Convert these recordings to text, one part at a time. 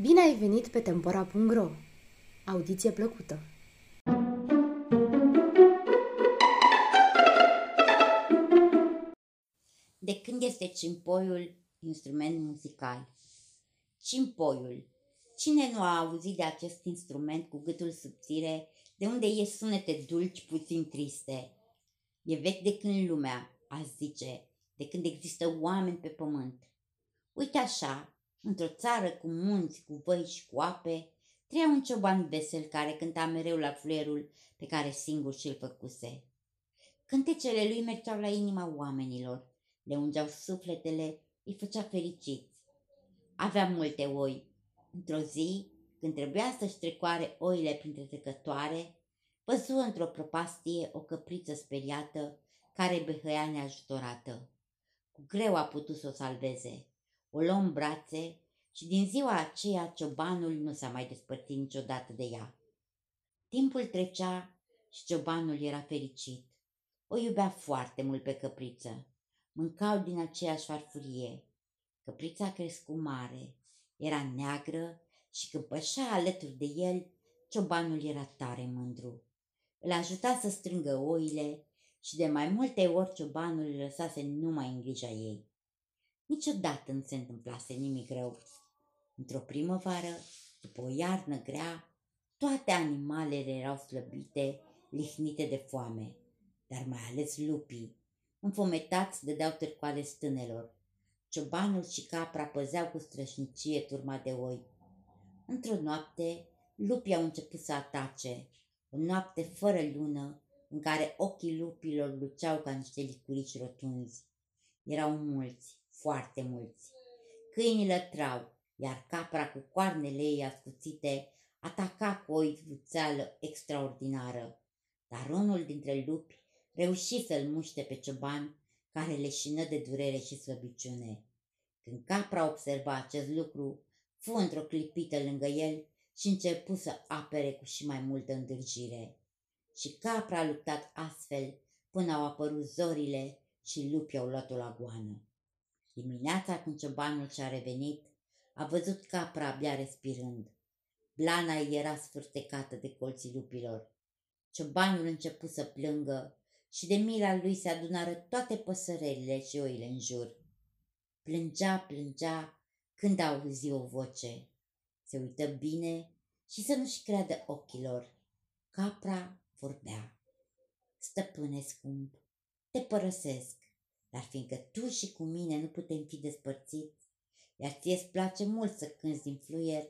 Bine ai venit pe Tempora.ro! Audiție plăcută! De când este cimpoiul instrument muzical? Cimpoiul. Cine nu a auzit de acest instrument cu gâtul subțire, de unde ies sunete dulci puțin triste? E vechi de când lumea, a zice, de când există oameni pe pământ. Uite așa, într-o țară cu munți, cu văi și cu ape, trăia un cioban vesel care cânta mereu la fluierul pe care singur și-l făcuse. Cântecele lui mergeau la inima oamenilor, le ungeau sufletele, îi făcea fericiți. Avea multe oi. Într-o zi, când trebuia să-și trecoare oile printre trecătoare, văzu într-o propastie o căpriță speriată care behăia neajutorată. Cu greu a putut să o salveze. O luă în brațe și din ziua aceea ciobanul nu s-a mai despărțit niciodată de ea. Timpul trecea și ciobanul era fericit. O iubea foarte mult pe căpriță. Mâncau din aceeași farfurie. Căprița a crescut mare, era neagră și când pășea alături de el, ciobanul era tare mândru. Îl ajuta să strângă oile și de mai multe ori ciobanul îl lăsase numai în grija ei. Niciodată nu se întâmplase nimic rău. Într-o primăvară, după o iarnă grea, toate animalele erau slăbite, lihnite de foame, dar mai ales lupii. Înfometați dădeau târcoale stânelor. Ciobanul și capra păzeau cu strășnicie turma de oi. Într-o noapte, lupii au început să atace. O noapte fără lună, în care ochii lupilor luceau ca niște licurici rotunzi. Erau mulți, foarte mulți. Câinii lătrau, iar capra cu coarnele ei ascuțite ataca cu o ivuțeală extraordinară. Dar unul dintre lupi reuși să-l muște pe cioban, care leșină de durere și slăbiciune. Când capra observa acest lucru, fu într-o clipită lângă el și începu să apere cu și mai multă îndârjire. Și capra a luptat astfel până au apărut zorile și lupii au luat-o la goană. Dimineața când ciobanul și-a revenit, a văzut capra abia respirând. Blana era sfârtecată de colții lupilor. Ciobanul început să plângă și de mila lui se adunară toate păsărelile și oile în jur. Plângea, plângea, când a auzit o voce. Se uită bine și să nu-și creadă ochilor. Capra vorbea. Stăpâne scump, te părăsesc, dar fiindcă tu și cu mine nu putem fi despărțiți, iar ție îți place mult să cânți din fluier,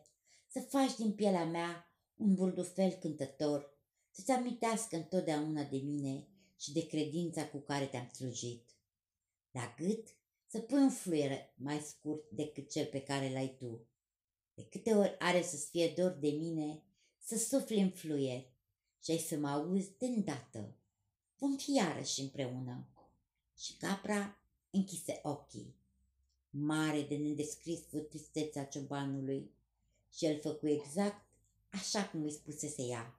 să faci din pielea mea un burdufel cântător, să-ți amintească întotdeauna de mine și de credința cu care te-am slujit. La gât să pui un fluier mai scurt decât cel pe care l-ai tu. De câte ori are să-ți fie dor de mine, să sufli în fluier și ai să mă auzi de îndată. Vom fi iarăși împreună. Și capra închise ochii. Mare de nedescris fu tristețea ciobanului și el făcu exact așa cum îi spusese ea.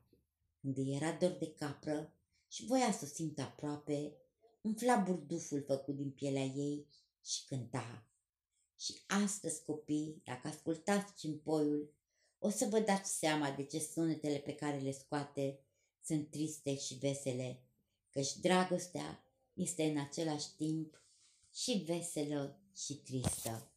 Când era dor de capră, și voia să o simtă aproape, umfla burduful făcut din pielea ei și cânta. Și astăzi, copii, dacă ascultați cimpoiul, o să vă dați seama de ce sunetele pe care le scoate sunt triste și vesele, căci dragostea este în același timp și veselă și tristă.